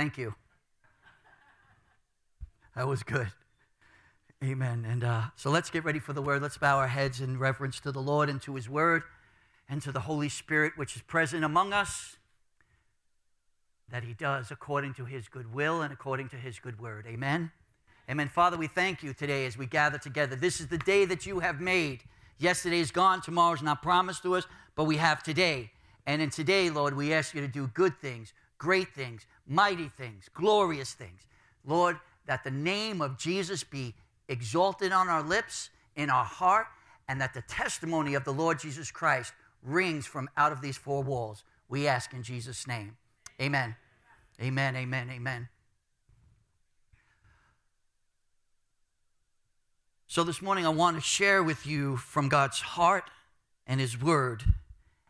Thank you. That was good. Amen. And uh, so let's get ready for the word. Let's bow our heads in reverence to the Lord and to his word and to the Holy Spirit, which is present among us, that he does according to his good will and according to his good word. Amen. Amen. Father, we thank you today as we gather together. This is the day that you have made. Yesterday is gone, tomorrow is not promised to us, but we have today. And in today, Lord, we ask you to do good things, great things, mighty things, glorious things. Lord, that the name of Jesus be exalted on our lips, in our heart, and that the testimony of the Lord Jesus Christ rings from out of these four walls. We ask in Jesus' name. Amen. Amen, amen, amen. So this morning, I want to share with you from God's heart and His Word.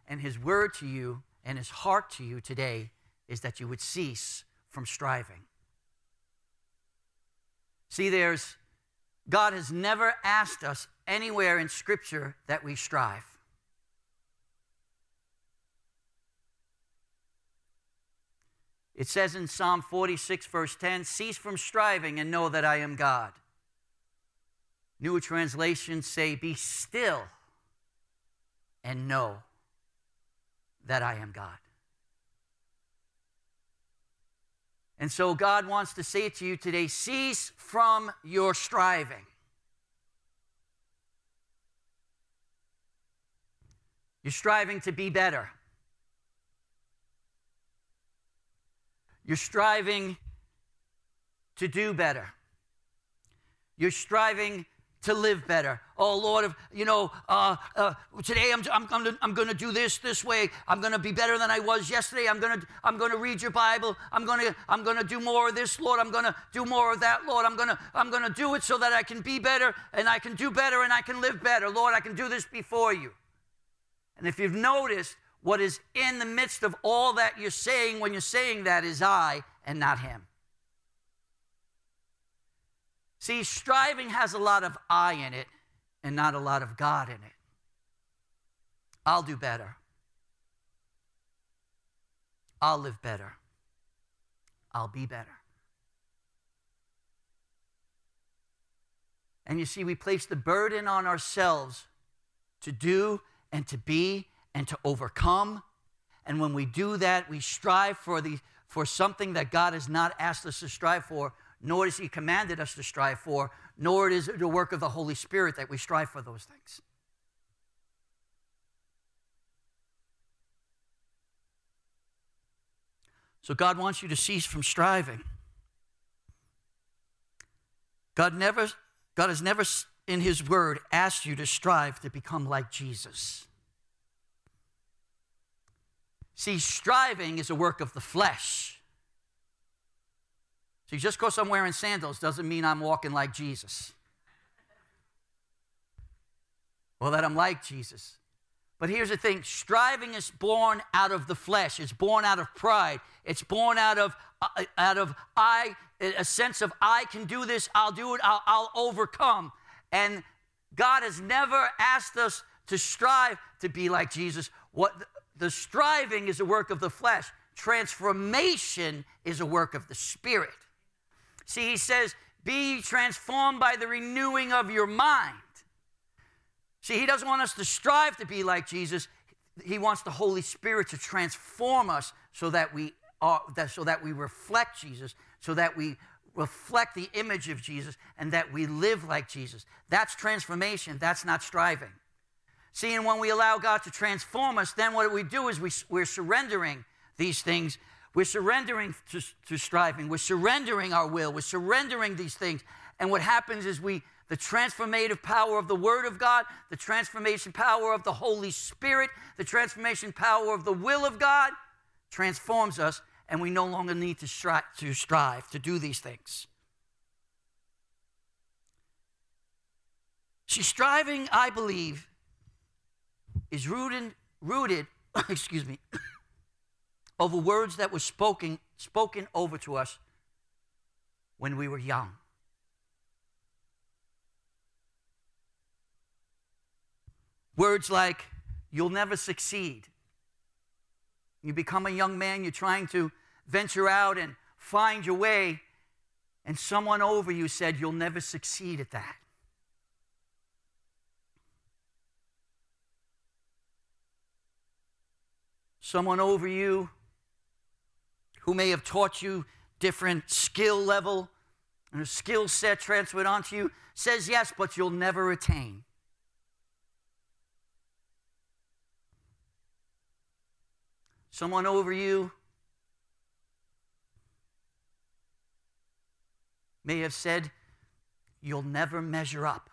And His Word to you and His heart to you today is that you would cease from striving. See, there's God has never asked us anywhere in Scripture that we strive. It says in Psalm 46, verse 10 Cease from striving and know that I am God. Newer translations say, Be still and know that I am God. And so God wants to say to you today cease from your striving. You're striving to be better. You're striving to do better. You're striving to live better. Oh Lord, you know, uh, uh, today I'm, I'm, gonna, I'm gonna do this this way. I'm gonna be better than I was yesterday. I'm gonna, I'm gonna read your Bible. I'm gonna, I'm gonna do more of this, Lord. I'm gonna do more of that, Lord. I'm gonna, I'm gonna do it so that I can be better and I can do better and I can live better. Lord, I can do this before you. And if you've noticed, what is in the midst of all that you're saying when you're saying that is I and not Him. See, striving has a lot of I in it and not a lot of God in it. I'll do better. I'll live better. I'll be better. And you see, we place the burden on ourselves to do and to be and to overcome. And when we do that, we strive for, the, for something that God has not asked us to strive for, nor has He commanded us to strive for, nor is it the work of the Holy Spirit that we strive for those things. So God wants you to cease from striving. God never God has never in his word asked you to strive to become like Jesus. See, striving is a work of the flesh. See, just because I'm wearing sandals doesn't mean I'm walking like Jesus. Well, that I'm like Jesus. But here's the thing striving is born out of the flesh, it's born out of pride, it's born out of, uh, out of I, a sense of I can do this, I'll do it, I'll, I'll overcome. And God has never asked us to strive to be like Jesus. What the striving is a work of the flesh, transformation is a work of the spirit. See, he says, be transformed by the renewing of your mind. See, he doesn't want us to strive to be like Jesus. He wants the Holy Spirit to transform us so that we are, so that we reflect Jesus, so that we reflect the image of Jesus, and that we live like Jesus. That's transformation. That's not striving. See, and when we allow God to transform us, then what we do is we, we're surrendering these things we're surrendering to, to striving. We're surrendering our will. We're surrendering these things. And what happens is we, the transformative power of the Word of God, the transformation power of the Holy Spirit, the transformation power of the will of God transforms us, and we no longer need to strive to, strive to do these things. See, striving, I believe, is rooted, rooted, excuse me, over words that were spoken, spoken over to us when we were young. Words like, you'll never succeed. You become a young man, you're trying to venture out and find your way, and someone over you said, You'll never succeed at that. Someone over you who may have taught you different skill level and a skill set transferred onto you says yes, but you'll never attain. Someone over you may have said, You'll never measure up.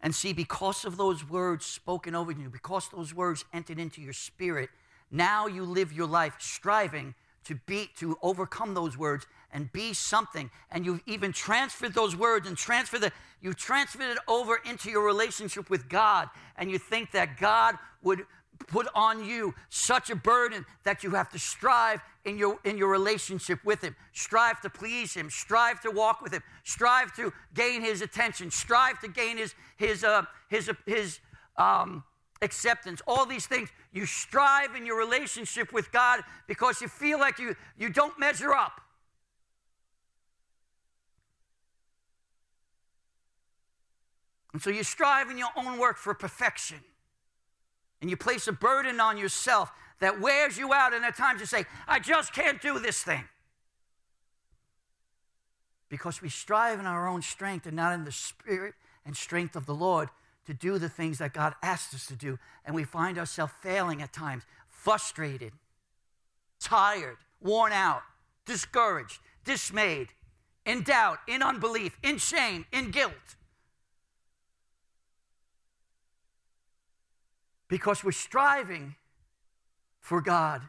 And see, because of those words spoken over you, because those words entered into your spirit, now you live your life striving to be to overcome those words and be something. And you've even transferred those words and transferred the you've transferred it over into your relationship with God. And you think that God would put on you such a burden that you have to strive in your in your relationship with him strive to please him strive to walk with him strive to gain his attention strive to gain his his uh, his his um, acceptance all these things you strive in your relationship with god because you feel like you you don't measure up and so you strive in your own work for perfection and you place a burden on yourself that wears you out, and at times you say, I just can't do this thing. Because we strive in our own strength and not in the spirit and strength of the Lord to do the things that God asked us to do. And we find ourselves failing at times, frustrated, tired, worn out, discouraged, dismayed, in doubt, in unbelief, in shame, in guilt. because we're striving for God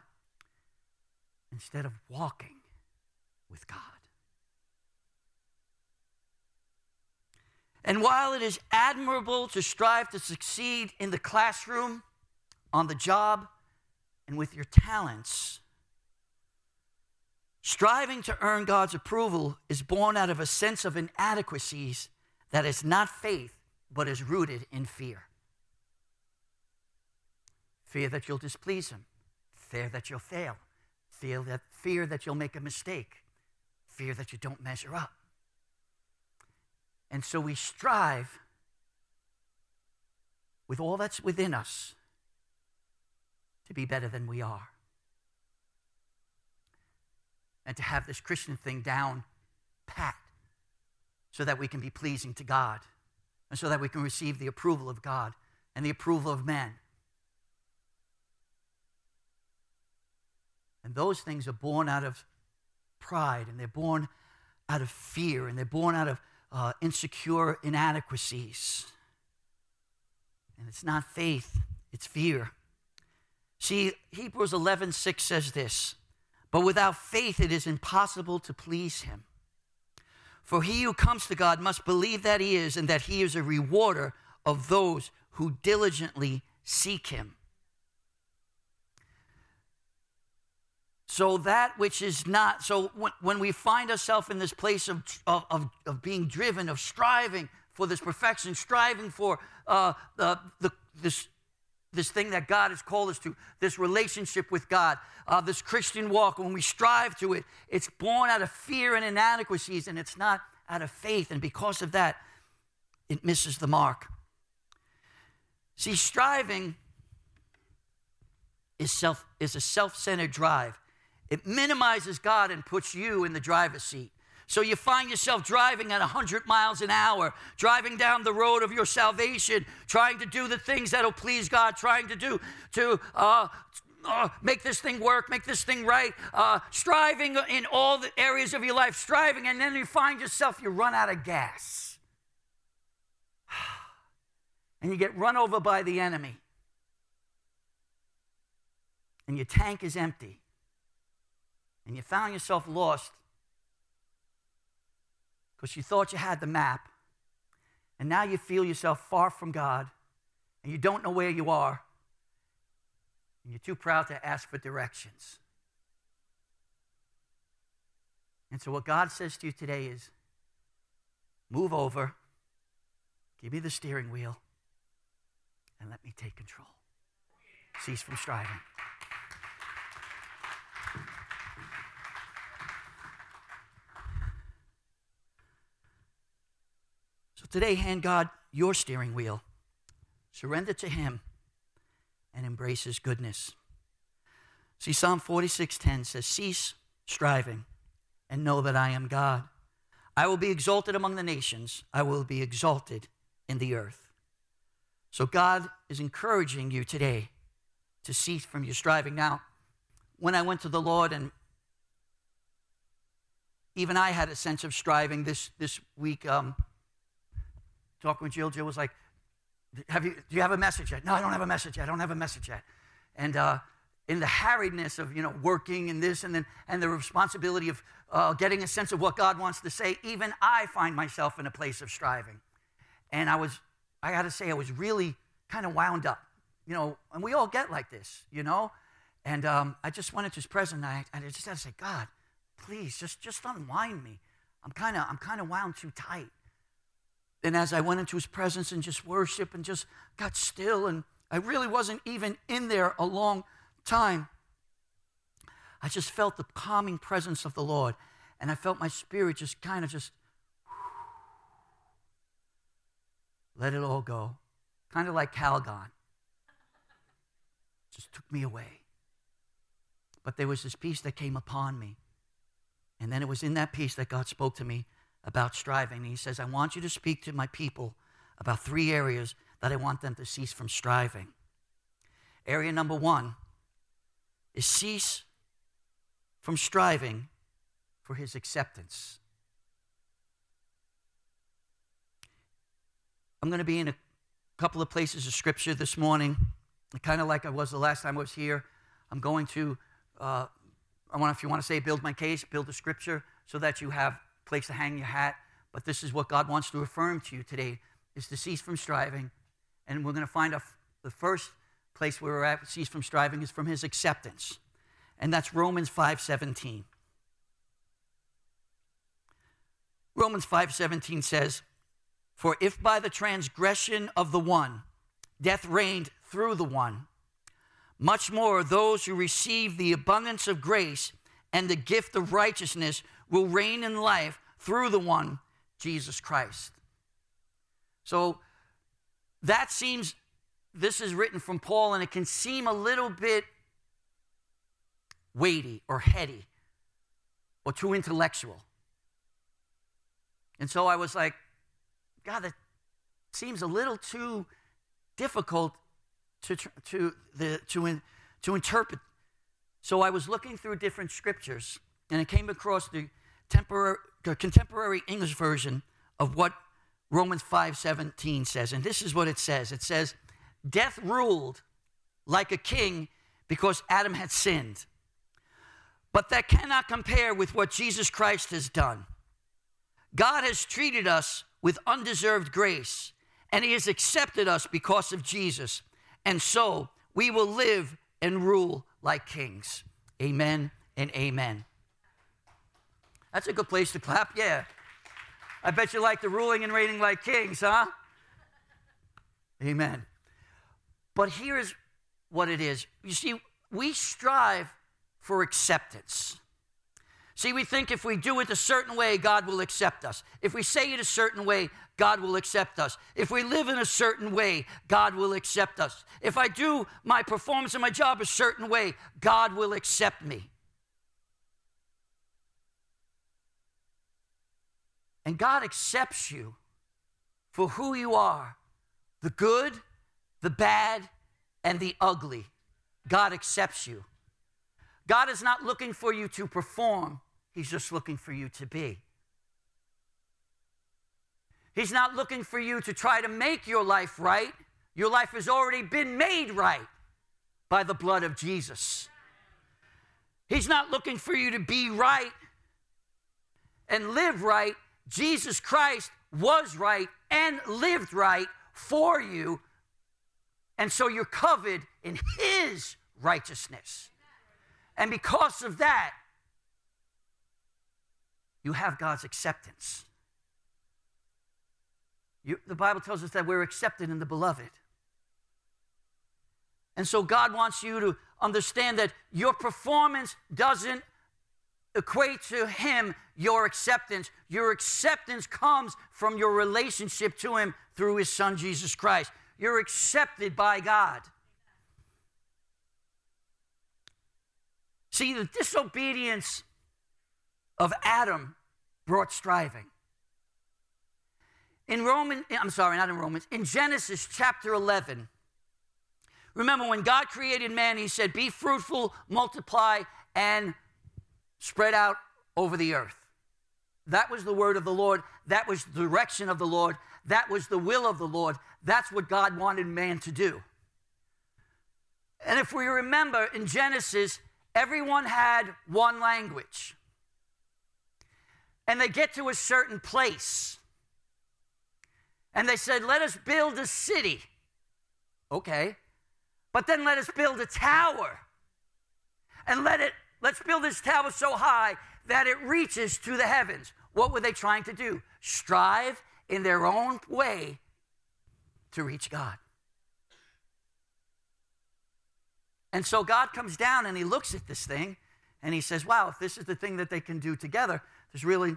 instead of walking with God. And while it is admirable to strive to succeed in the classroom, on the job, and with your talents, striving to earn God's approval is born out of a sense of inadequacies that is not faith, but is rooted in fear. Fear that you'll displease him, fear that you'll fail, fear that, fear that you'll make a mistake, fear that you don't measure up. And so we strive with all that's within us to be better than we are. And to have this Christian thing down pat so that we can be pleasing to God and so that we can receive the approval of God and the approval of men And those things are born out of pride and they're born out of fear and they're born out of uh, insecure inadequacies. And it's not faith, it's fear. See, Hebrews 11 6 says this But without faith, it is impossible to please him. For he who comes to God must believe that he is and that he is a rewarder of those who diligently seek him. So that which is not, so when, when we find ourselves in this place of, of, of, being driven, of striving for this perfection, striving for uh, the, the, this, this thing that God has called us to, this relationship with God, uh, this Christian walk, when we strive to it, it's born out of fear and inadequacies, and it's not out of faith. And because of that, it misses the mark. See, striving is, self, is a self centered drive. It minimizes God and puts you in the driver's seat. So you find yourself driving at 100 miles an hour, driving down the road of your salvation, trying to do the things that'll please God, trying to do to uh, uh, make this thing work, make this thing right, uh, striving in all the areas of your life, striving, and then you find yourself you run out of gas, and you get run over by the enemy, and your tank is empty and you found yourself lost because you thought you had the map, and now you feel yourself far from God, and you don't know where you are, and you're too proud to ask for directions. And so, what God says to you today is move over, give me the steering wheel, and let me take control. Cease from striving. Today, hand God your steering wheel. Surrender to Him and embrace His goodness. See, Psalm 46:10 says, Cease striving and know that I am God. I will be exalted among the nations, I will be exalted in the earth. So God is encouraging you today to cease from your striving. Now, when I went to the Lord and even I had a sense of striving this, this week. Um, talking with Jill, Jill was like, have you, do you have a message yet? No, I don't have a message yet. I don't have a message yet. And uh, in the harriedness of, you know, working and this and then, and the responsibility of uh, getting a sense of what God wants to say, even I find myself in a place of striving. And I was, I got to say, I was really kind of wound up, you know, and we all get like this, you know. And um, I just presence and I, and I just had to say, God, please, just, just unwind me. I'm kind of I'm kind of wound too tight. And as I went into his presence and just worship and just got still, and I really wasn't even in there a long time, I just felt the calming presence of the Lord. And I felt my spirit just kind of just let it all go. Kind of like Calgon. Just took me away. But there was this peace that came upon me. And then it was in that peace that God spoke to me about striving. He says, I want you to speak to my people about three areas that I want them to cease from striving. Area number one is cease from striving for his acceptance. I'm going to be in a couple of places of scripture this morning, kind of like I was the last time I was here. I'm going to uh, I want, if you want to say, build my case, build the scripture so that you have place to hang your hat. But this is what God wants to affirm to you today, is to cease from striving. And we're going to find the first place where we're at, cease from striving, is from his acceptance. And that's Romans 5.17. Romans 5.17 says, For if by the transgression of the one, death reigned through the one, much more, those who receive the abundance of grace and the gift of righteousness will reign in life through the one, Jesus Christ. So that seems, this is written from Paul, and it can seem a little bit weighty or heady or too intellectual. And so I was like, God, that seems a little too difficult to, to, the, to, in, to interpret. So I was looking through different scriptures, and I came across the contemporary English version of what Romans 5:17 says. And this is what it says. It says, "Death ruled like a king because Adam had sinned. But that cannot compare with what Jesus Christ has done. God has treated us with undeserved grace, and he has accepted us because of Jesus. And so we will live and rule like kings. Amen and amen. That's a good place to clap, yeah. I bet you like the ruling and reigning like kings, huh? Amen. But here's what it is. You see, we strive for acceptance. See, we think if we do it a certain way, God will accept us. If we say it a certain way, God will accept us. If we live in a certain way, God will accept us. If I do my performance in my job a certain way, God will accept me. And God accepts you for who you are the good, the bad, and the ugly. God accepts you. God is not looking for you to perform, He's just looking for you to be. He's not looking for you to try to make your life right. Your life has already been made right by the blood of Jesus. He's not looking for you to be right and live right. Jesus Christ was right and lived right for you. And so you're covered in His righteousness. And because of that, you have God's acceptance. You, the Bible tells us that we're accepted in the beloved. And so God wants you to understand that your performance doesn't equate to Him your acceptance. Your acceptance comes from your relationship to Him through His Son, Jesus Christ. You're accepted by God. See, the disobedience of Adam brought striving. In Roman, I'm sorry, not in Romans, in Genesis chapter 11, remember when God created man, he said, Be fruitful, multiply, and spread out over the earth. That was the word of the Lord. That was the direction of the Lord. That was the will of the Lord. That's what God wanted man to do. And if we remember in Genesis, everyone had one language. And they get to a certain place. And they said, Let us build a city. Okay. But then let us build a tower. And let it, let's build this tower so high that it reaches to the heavens. What were they trying to do? Strive in their own way to reach God. And so God comes down and he looks at this thing and he says, Wow, if this is the thing that they can do together, there's really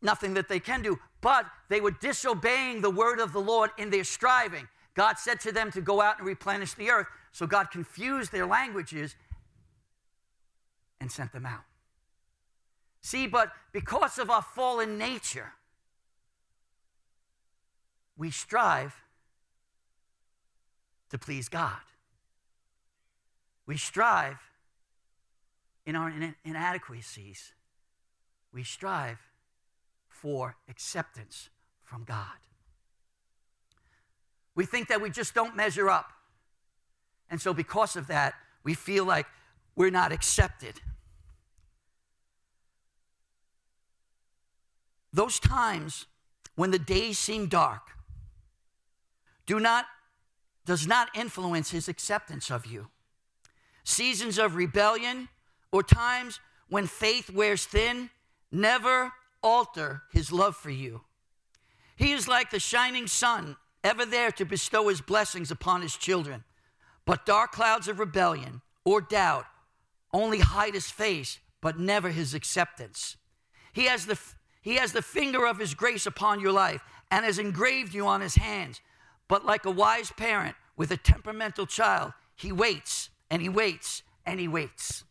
nothing that they can do. But they were disobeying the word of the Lord in their striving. God said to them to go out and replenish the earth. So God confused their languages and sent them out. See, but because of our fallen nature, we strive to please God. We strive in our inadequacies. We strive for acceptance from God. We think that we just don't measure up. And so, because of that, we feel like we're not accepted. Those times when the days seem dark do not, does not influence his acceptance of you. Seasons of rebellion or times when faith wears thin never alter his love for you. He is like the shining sun, ever there to bestow his blessings upon his children. But dark clouds of rebellion or doubt only hide his face, but never his acceptance. He has the, he has the finger of his grace upon your life and has engraved you on his hands. But like a wise parent with a temperamental child, he waits and he waits and he waits.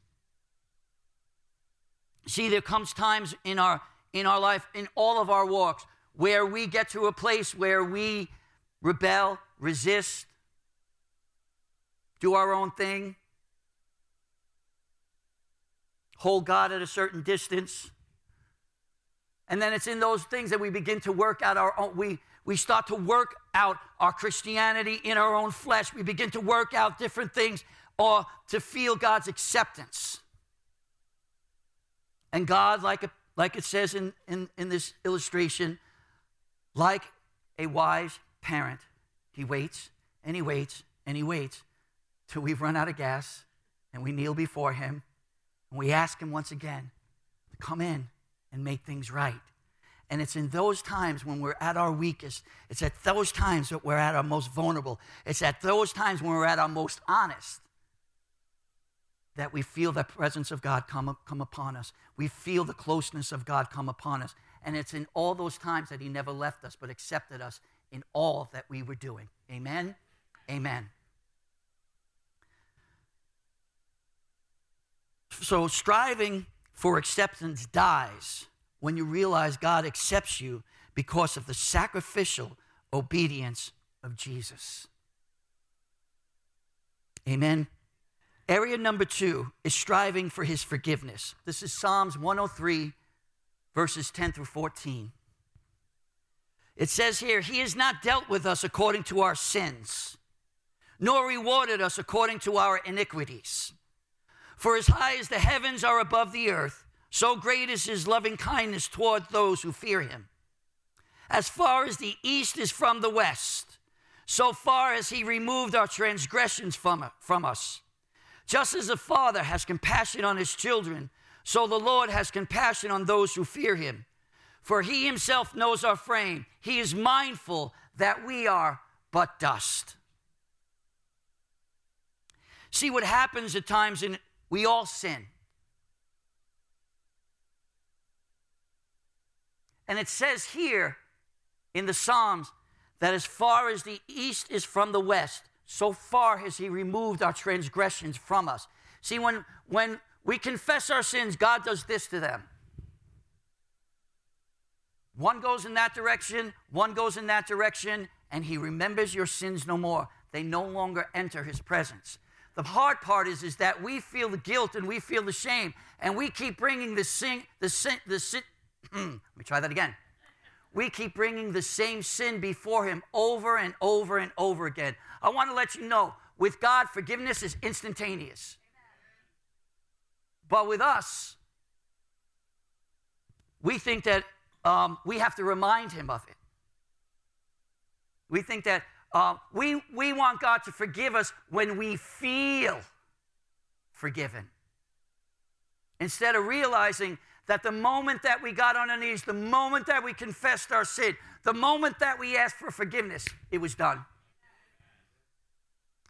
See, there comes times in our in our life, in all of our walks, where we get to a place where we rebel, resist, do our own thing, hold God at a certain distance. And then it's in those things that we begin to work out our own, we, we start to work out our Christianity in our own flesh. We begin to work out different things or to feel God's acceptance. And God, like, a, like it says in, in, in this illustration, like a wise parent, he waits and he waits and he waits till we've run out of gas and we kneel before him and we ask him once again to come in and make things right. And it's in those times when we're at our weakest. It's at those times that we're at our most vulnerable. It's at those times when we're at our most honest that we feel the presence of God come, come upon us. We feel the closeness of God come upon us. And it's in all those times that He never left us, but accepted us in all that we were doing. Amen? Amen. So, striving for acceptance dies when you realize God accepts you because of the sacrificial obedience of Jesus. Amen. Area number two is striving for his forgiveness. This is Psalms 103, verses 10 through 14. It says here, He has not dealt with us according to our sins, nor rewarded us according to our iniquities. For as high as the heavens are above the earth, so great is his loving kindness toward those who fear him. As far as the east is from the west, so far as he removed our transgressions from, from us. Just as a father has compassion on his children, so the Lord has compassion on those who fear him. For he himself knows our frame. He is mindful that we are but dust. See what happens at times, and we all sin. And it says here in the Psalms that as far as the east is from the west, so far has he removed our transgressions from us. See, when, when we confess our sins, God does this to them. One goes in that direction, one goes in that direction, and he remembers your sins no more. They no longer enter his presence. The hard part is, is that we feel the guilt and we feel the shame, and we keep bringing the sin, the sin, the sin. let me try that again. We keep bringing the same sin before him over and over and over again. I want to let you know, with God, forgiveness is instantaneous. But with us, we think that um, we have to remind him of it. We think that uh, we, we want God to forgive us when we feel forgiven. Instead of realizing that the moment that we got on our knees, the moment that we confessed our sin, the moment that we asked for forgiveness, it was done.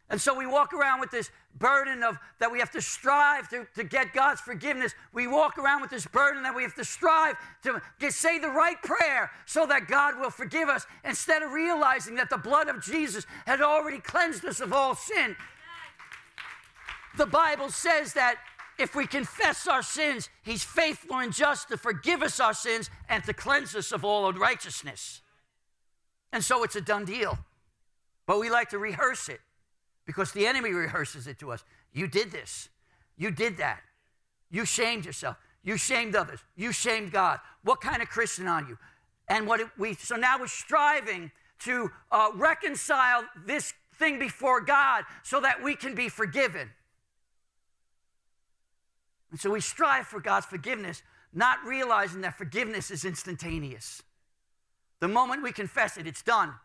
And so we walk around with this burden of that we have to strive to, to get God's forgiveness. We walk around with this burden that we have to strive to get, say the right prayer so that God will forgive us instead of realizing that the blood of Jesus had already cleansed us of all sin. The Bible says that if we confess our sins, He's faithful and just to forgive us our sins and to cleanse us of all unrighteousness. And so it's a done deal. But we like to rehearse it because the enemy rehearses it to us. You did this. You did that. You shamed yourself. You shamed others. You shamed God. What kind of Christian are you? And what we so now we're striving to uh, reconcile this thing before God so that we can be forgiven. And so we strive for God's forgiveness, not realizing that forgiveness is instantaneous. The moment we confess it, it's done.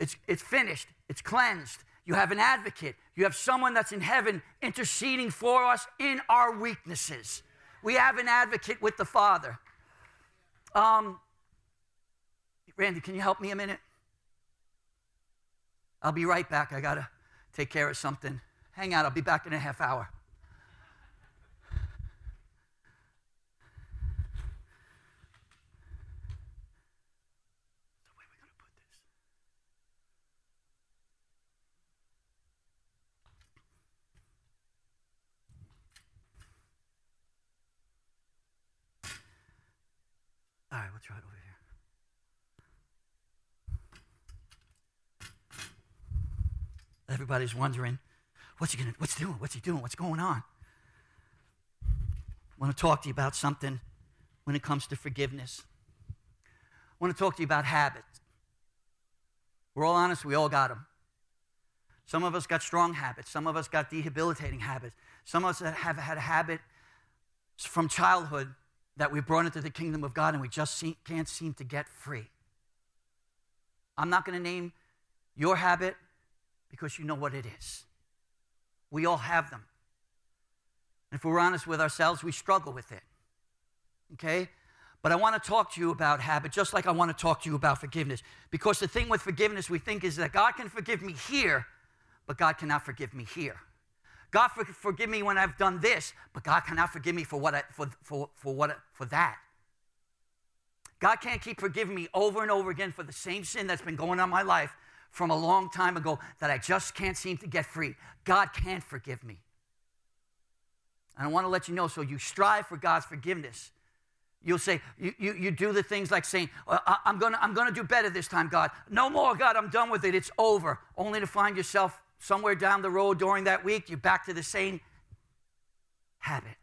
It's, it's finished. It's cleansed. You have an advocate. You have someone that's in heaven interceding for us in our weaknesses. We have an advocate with the Father. Um, Randy, can you help me a minute? I'll be right back. I got to take care of something. Hang out. I'll be back in a half hour. It over here. Everybody's wondering, what's he gonna, what's doing? What's he doing? What's going on? I want to talk to you about something when it comes to forgiveness. I want to talk to you about habits. We're all honest, we all got them. Some of us got strong habits. Some of us got debilitating habits. Some of us have had a habit from childhood that we've brought into the kingdom of God and we just can't seem to get free. I'm not going to name your habit because you know what it is. We all have them. And if we're honest with ourselves, we struggle with it. Okay? But I want to talk to you about habit just like I want to talk to you about forgiveness. Because the thing with forgiveness, we think is that God can forgive me here, but God cannot forgive me here. God forgive me when I've done this, but God cannot forgive me for what I, for, for, for what for that. God can't keep forgiving me over and over again for the same sin that's been going on my life from a long time ago that I just can't seem to get free. God can't forgive me. And I want to let you know so you strive for God's forgiveness. You'll say, you, you, you do the things like saying, uh, I'm going to I'm going to do better this time, God. No more, God, I'm done with it. It's over. Only to find yourself somewhere down the road during that week, you're back to the same habit.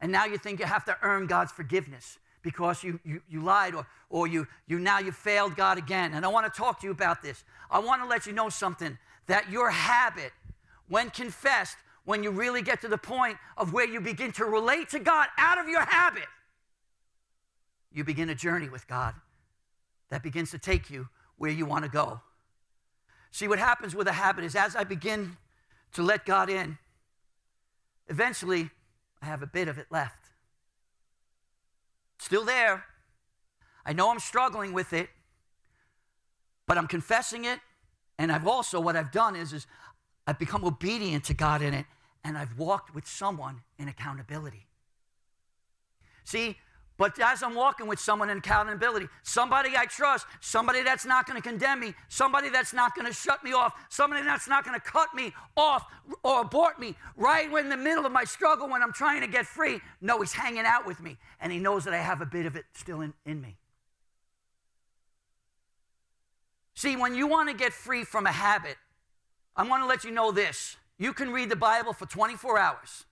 And now you think you have to earn God's forgiveness because you, you, you lied or, or you, you now you failed God again. And I want to talk to you about this. I want to let you know something that your habit, when confessed, when you really get to the point of where you begin to relate to God out of your habit, you begin a journey with God that begins to take you where you want to go. See, what happens with a habit is as I begin to let God in, eventually I have a bit of it left. Still there. I know I'm struggling with it, but I'm confessing it. And I've also, what I've done is, is I've become obedient to God in it, and I've walked with someone in accountability. See, But as I'm walking with someone in accountability, somebody I trust, somebody that's not going to condemn me, somebody that's not going to shut me off, somebody that's not going to cut me off or abort me right in the middle of my struggle when I'm trying to get free. No, he's hanging out with me and he knows that I have a bit of it still in, in me. See, when you want to get free from a habit, I want to let you know this. You can read the Bible for 24 hours.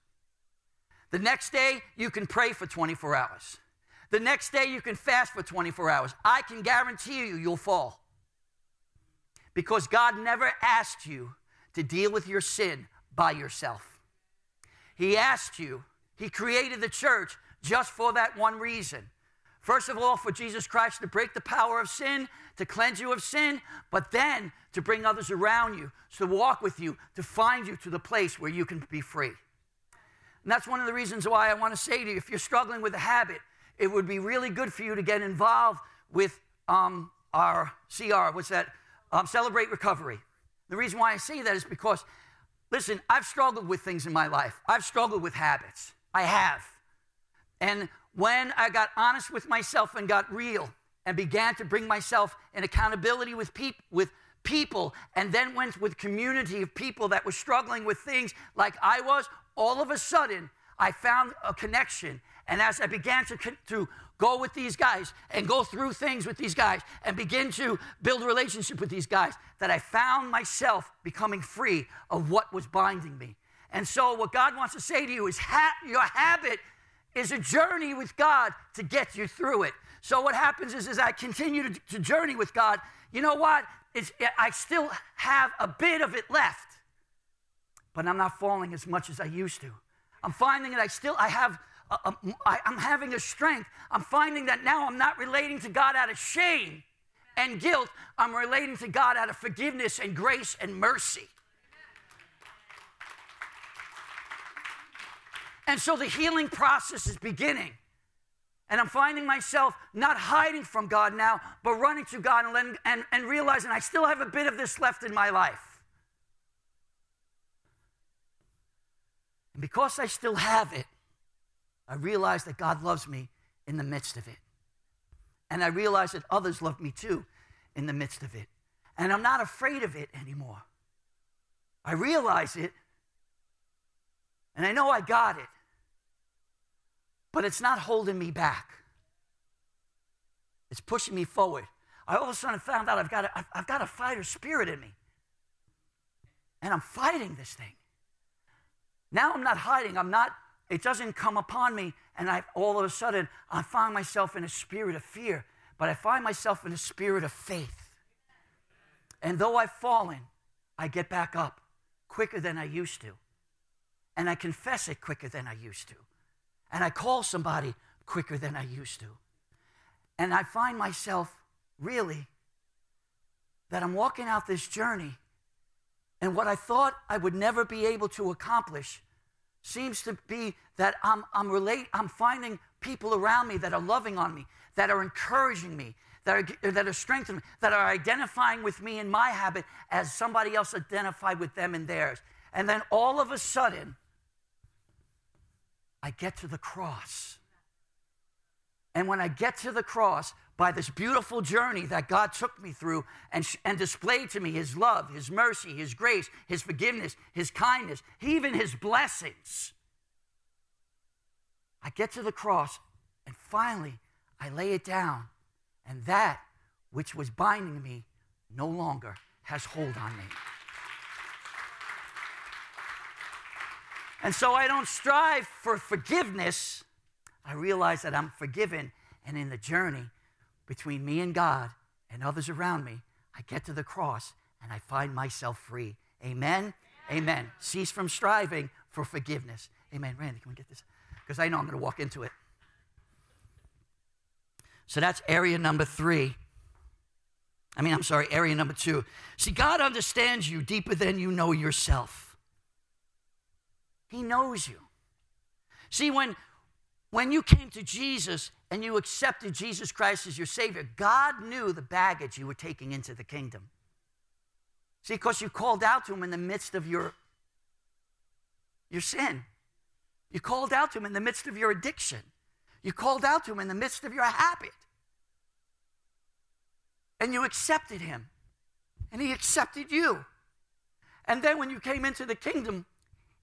The next day, you can pray for 24 hours. The next day, you can fast for 24 hours. I can guarantee you, you'll fall. Because God never asked you to deal with your sin by yourself. He asked you, He created the church just for that one reason. First of all, for Jesus Christ to break the power of sin, to cleanse you of sin, but then to bring others around you, to walk with you, to find you to the place where you can be free. And that's one of the reasons why I want to say to you if you're struggling with a habit, it would be really good for you to get involved with um, our CR, what's that? Um, Celebrate Recovery. The reason why I say that is because, listen, I've struggled with things in my life. I've struggled with habits. I have. And when I got honest with myself and got real and began to bring myself in accountability with, peop- with people and then went with community of people that were struggling with things like I was, all of a sudden I found a connection and as I began to, to go with these guys and go through things with these guys and begin to build a relationship with these guys, that I found myself becoming free of what was binding me. And so, what God wants to say to you is ha- your habit is a journey with God to get you through it. So, what happens is, as I continue to, to journey with God, you know what? It's, I still have a bit of it left, but I'm not falling as much as I used to. I'm finding that I still I have uh, um, I, I'm having a strength. I'm finding that now I'm not relating to God out of shame and guilt. I'm relating to God out of forgiveness and grace and mercy. And so the healing process is beginning. And I'm finding myself not hiding from God now, but running to God and, letting, and, and realizing I still have a bit of this left in my life. And because I still have it, I realize that God loves me in the midst of it. And I realize that others love me too in the midst of it. And I'm not afraid of it anymore. I realize it, and I know I got it, but it's not holding me back. It's pushing me forward. I all of a sudden found out I've got a, I've got a fighter spirit in me. And I'm fighting this thing. Now I'm not hiding. I'm not it doesn't come upon me, and I all of a sudden I find myself in a spirit of fear, but I find myself in a spirit of faith. And though I've fallen, I get back up quicker than I used to. And I confess it quicker than I used to. And I call somebody quicker than I used to. And I find myself really that I'm walking out this journey, and what I thought I would never be able to accomplish seems to be that I'm, I'm, relate, I'm finding people around me that are loving on me, that are encouraging me, that are, that are strengthening me, that are identifying with me in my habit as somebody else identified with them in theirs. And then all of a sudden, I get to the cross. And when I get to the cross, by this beautiful journey that God took me through and, and displayed to me His love, His mercy, His grace, His forgiveness, His kindness, even His blessings. I get to the cross and finally I lay it down, and that which was binding me no longer has hold on me. And so I don't strive for forgiveness. I realize that I'm forgiven, and in the journey, between me and God and others around me, I get to the cross and I find myself free. Amen? Amen. Cease from striving for forgiveness. Amen. Randy, can we get this? Because I know I'm going to walk into it. So that's area number three. I mean, I'm sorry, area number two. See, God understands you deeper than you know yourself. He knows you. See, when, when you came to Jesus, and you accepted Jesus Christ as your Savior, God knew the baggage you were taking into the kingdom. See, because you called out to Him in the midst of your, your sin. You called out to Him in the midst of your addiction. You called out to him in the midst of your habit. And you accepted him. And he accepted you. And then when you came into the kingdom,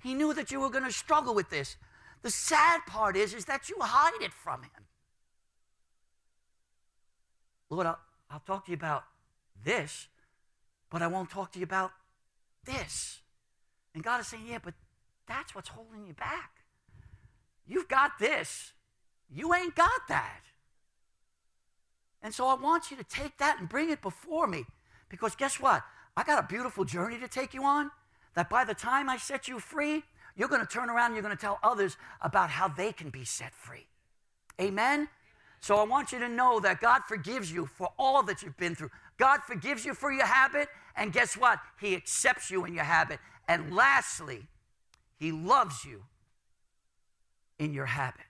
he knew that you were going to struggle with this. The sad part is, is that you hide it from him. Lord, I'll, I'll talk to you about this, but I won't talk to you about this. And God is saying, yeah, but that's what's holding you back. You've got this. You ain't got that. And so I want you to take that and bring it before me. Because guess what? I got a beautiful journey to take you on that by the time I set you free, you're going to turn around and you're going to tell others about how they can be set free. Amen? So I want you to know that God forgives you for all that you've been through. God forgives you for your habit, and guess what? He accepts you in your habit. And lastly, He loves you in your habit.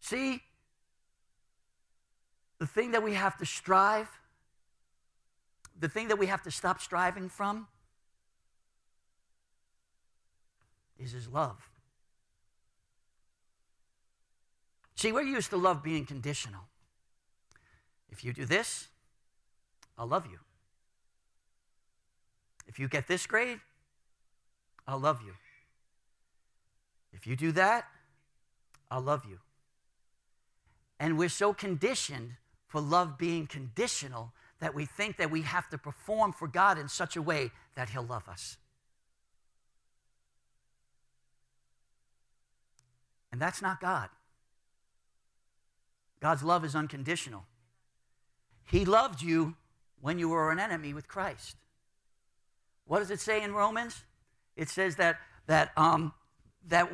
See, the thing that we have to strive, the thing that we have to stop striving from, is His love. See, we're used to love being conditional. If you do this, I'll love you. If you get this grade, I'll love you. If you do that, I'll love you. And we're so conditioned for love being conditional that we think that we have to perform for God in such a way that He'll love us. And that's not God. God's love is unconditional. He loved you when you were an enemy with Christ. What does it say in Romans? It says that, that, um, that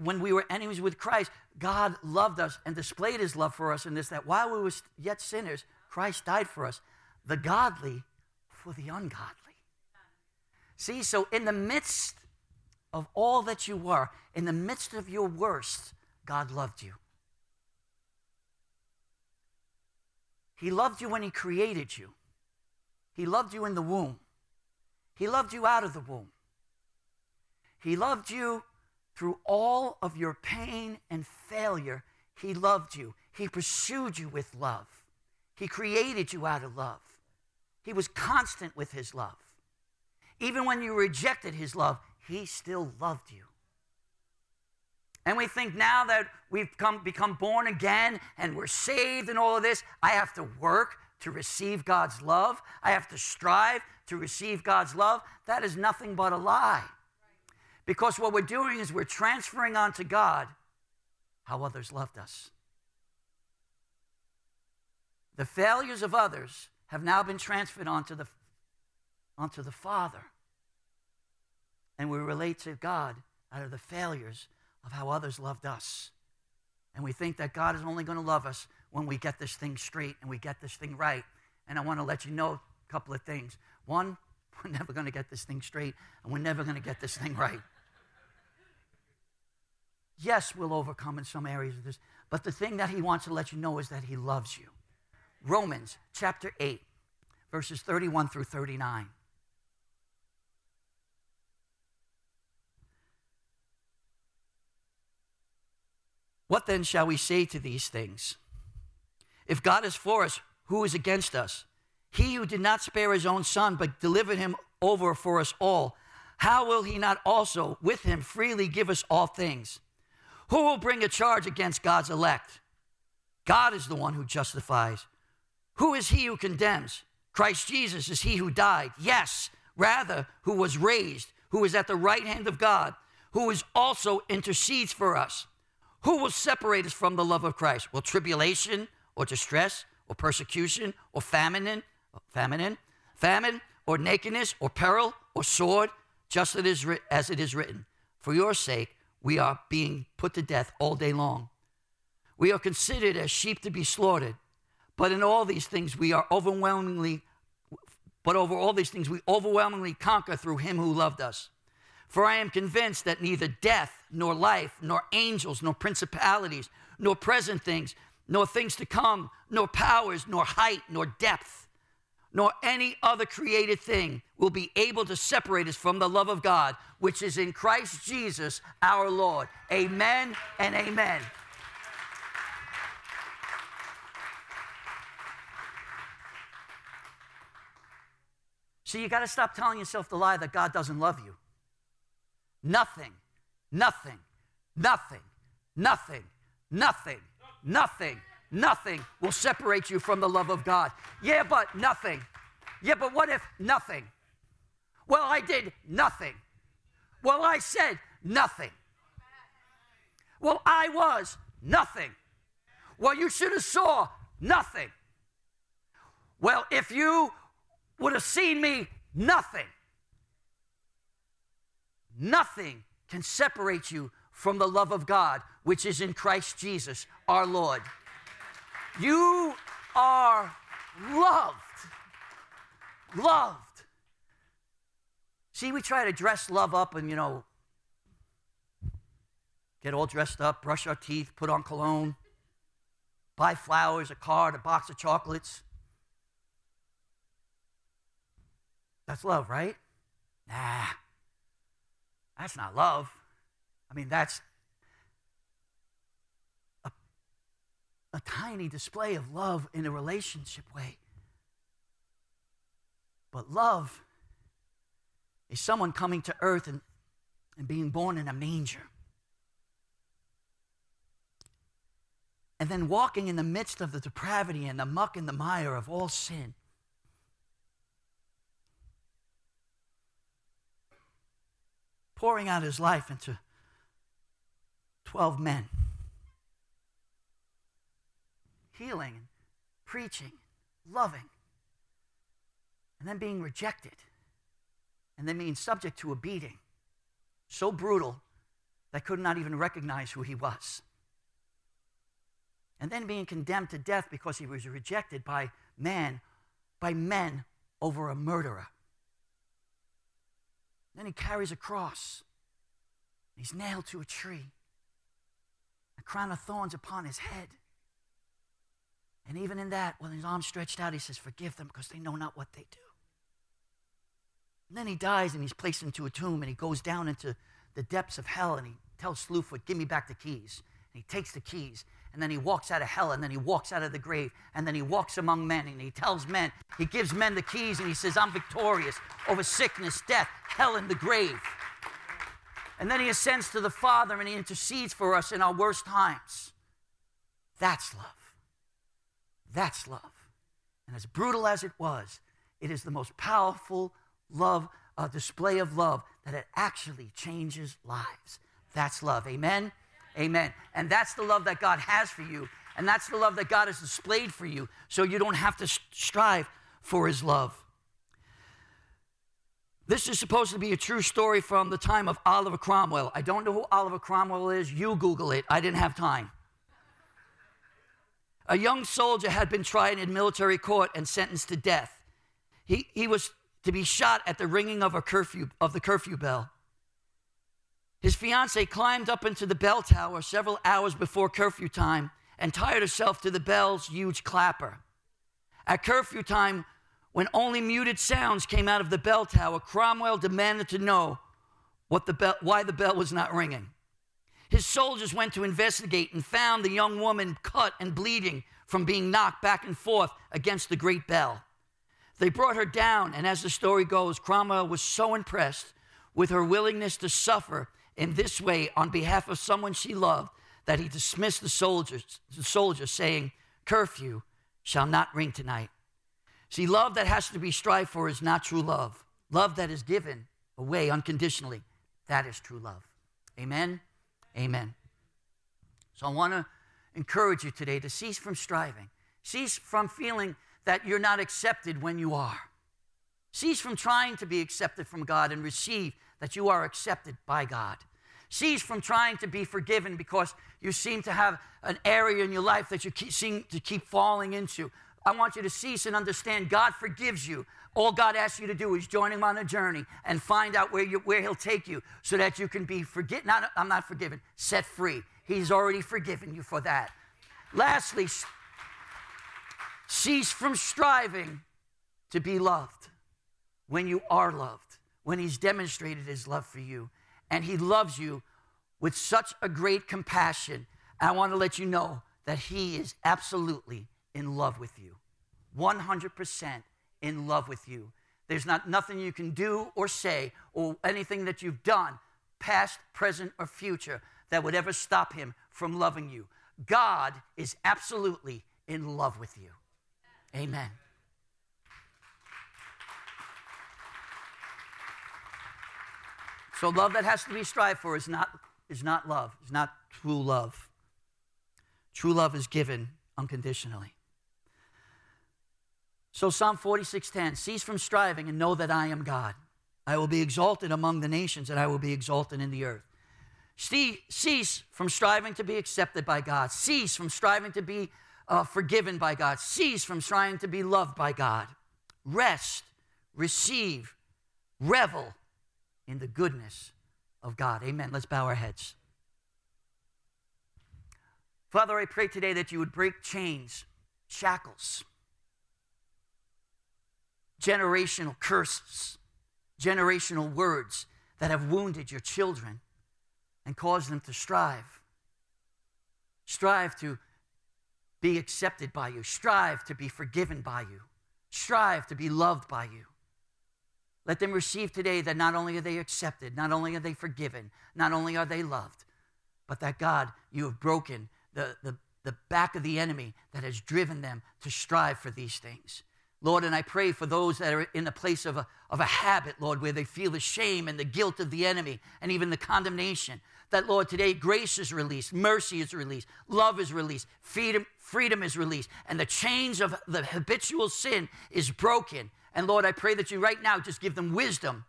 when we were enemies with Christ, God loved us and displayed his love for us in this that while we were yet sinners, Christ died for us, the godly for the ungodly. See, so in the midst of all that you were, in the midst of your worst, God loved you. He loved you when He created you. He loved you in the womb. He loved you out of the womb. He loved you through all of your pain and failure. He loved you. He pursued you with love. He created you out of love. He was constant with His love. Even when you rejected His love, He still loved you. And we think now that we've come, become born again and we're saved and all of this, I have to work to receive God's love. I have to strive to receive God's love. That is nothing but a lie. Because what we're doing is we're transferring onto God how others loved us. The failures of others have now been transferred onto the, onto the Father. And we relate to God out of the failures of how others loved us. And we think that God is only going to love us when we get this thing straight and we get this thing right. And I want to let you know a couple of things. One, we're never going to get this thing straight and we're never going to get this thing right. Yes, we'll overcome in some areas of this, but the thing that he wants to let you know is that he loves you. Romans chapter 8, verses 31 through 39. What then shall we say to these things? If God is for us, who is against us? He who did not spare his own son, but delivered him over for us all, how will he not also with him freely give us all things? Who will bring a charge against God's elect? God is the one who justifies. Who is he who condemns? Christ Jesus is he who died. Yes, rather, who was raised, who is at the right hand of God, who is also intercedes for us. Who will separate us from the love of Christ? Will tribulation or distress or persecution or famine, famine, famine or nakedness or peril or sword, just as it is written, for your sake we are being put to death all day long. We are considered as sheep to be slaughtered, but in all these things we are overwhelmingly, but over all these things we overwhelmingly conquer through him who loved us. For I am convinced that neither death, nor life, nor angels, nor principalities, nor present things, nor things to come, nor powers, nor height, nor depth, nor any other created thing will be able to separate us from the love of God, which is in Christ Jesus our Lord. Amen and amen. So you got to stop telling yourself the lie that God doesn't love you. Nothing, nothing, nothing, nothing, nothing, nothing, nothing will separate you from the love of God. Yeah, but nothing. Yeah, but what if nothing? Well, I did nothing. Well, I said nothing. Well, I was nothing. Well, you should have saw nothing. Well, if you would have seen me, nothing. Nothing can separate you from the love of God, which is in Christ Jesus our Lord. You are loved. Loved. See, we try to dress love up and, you know, get all dressed up, brush our teeth, put on cologne, buy flowers, a card, a box of chocolates. That's love, right? Nah, that's not love. I mean, that's a, a tiny display of love in a relationship way. But love is someone coming to earth and, and being born in a manger. And then walking in the midst of the depravity and the muck and the mire of all sin pouring out his life into 12 men, healing, preaching, loving, and then being rejected, and then being subject to a beating so brutal that could not even recognize who he was. And then being condemned to death because he was rejected by man, by men over a murderer. Then he carries a cross. He's nailed to a tree. A crown of thorns upon his head. And even in that, with his arms stretched out, he says, Forgive them because they know not what they do. And then he dies and he's placed into a tomb and he goes down into the depths of hell and he tells Slewfoot, Give me back the keys. And he takes the keys and then he walks out of hell and then he walks out of the grave and then he walks among men and he tells men, he gives men the keys and he says, I'm victorious over sickness, death, hell, and the grave. And then he ascends to the Father and he intercedes for us in our worst times. That's love. That's love. And as brutal as it was, it is the most powerful love, uh, display of love that it actually changes lives. That's love. Amen. Amen. And that's the love that God has for you. And that's the love that God has displayed for you. So you don't have to strive for his love. This is supposed to be a true story from the time of Oliver Cromwell. I don't know who Oliver Cromwell is. You Google it. I didn't have time. A young soldier had been tried in military court and sentenced to death. He, he was to be shot at the ringing of a curfew of the curfew bell. His fiancee climbed up into the bell tower several hours before curfew time and tied herself to the bell's huge clapper. At curfew time, when only muted sounds came out of the bell tower, Cromwell demanded to know what the bell, why the bell was not ringing. His soldiers went to investigate and found the young woman cut and bleeding from being knocked back and forth against the great bell. They brought her down, and as the story goes, Cromwell was so impressed with her willingness to suffer in this way on behalf of someone she loved that he dismissed the soldiers, the soldiers saying, Curfew shall not ring tonight. See, love that has to be strived for is not true love. Love that is given away unconditionally, that is true love. Amen? Amen. So I want to encourage you today to cease from striving, cease from feeling that you're not accepted when you are. Cease from trying to be accepted from God and receive that you are accepted by God. Cease from trying to be forgiven because you seem to have an area in your life that you keep, seem to keep falling into. I want you to cease and understand God forgives you. All God asks you to do is join Him on a journey and find out where, you, where He'll take you so that you can be. Not, I'm not forgiven, set free. He's already forgiven you for that. Lastly, cease from striving to be loved when you are loved, when He's demonstrated His love for you and He loves you with such a great compassion. I want to let you know that He is absolutely in love with you, 100% in love with you. There's not nothing you can do or say or anything that you've done, past, present, or future, that would ever stop him from loving you. God is absolutely in love with you. Amen. So love that has to be strived for is not, is not love, is not true love. True love is given unconditionally. So Psalm 46:10, cease from striving and know that I am God. I will be exalted among the nations and I will be exalted in the earth. Cease from striving to be accepted by God. Cease from striving to be uh, forgiven by God. Cease from striving to be loved by God. Rest, receive, revel in the goodness of God. Amen. Let's bow our heads. Father, I pray today that you would break chains, shackles, generational curses, generational words that have wounded your children and caused them to strive. Strive to be accepted by you, strive to be forgiven by you, strive to be loved by you. Let them receive today that not only are they accepted, not only are they forgiven, not only are they loved, but that God, you have broken the, the, the back of the enemy that has driven them to strive for these things. Lord, and I pray for those that are in the place of a, of a habit, Lord, where they feel the shame and the guilt of the enemy and even the condemnation. That, Lord, today grace is released, mercy is released, love is released, freedom, freedom is released, and the chains of the habitual sin is broken. And Lord, I pray that you right now just give them wisdom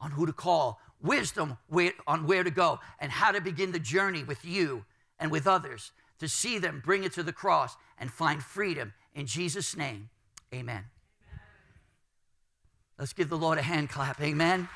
on who to call, wisdom where, on where to go, and how to begin the journey with you and with others to see them bring it to the cross and find freedom. In Jesus' name, amen. Let's give the Lord a hand clap. Amen.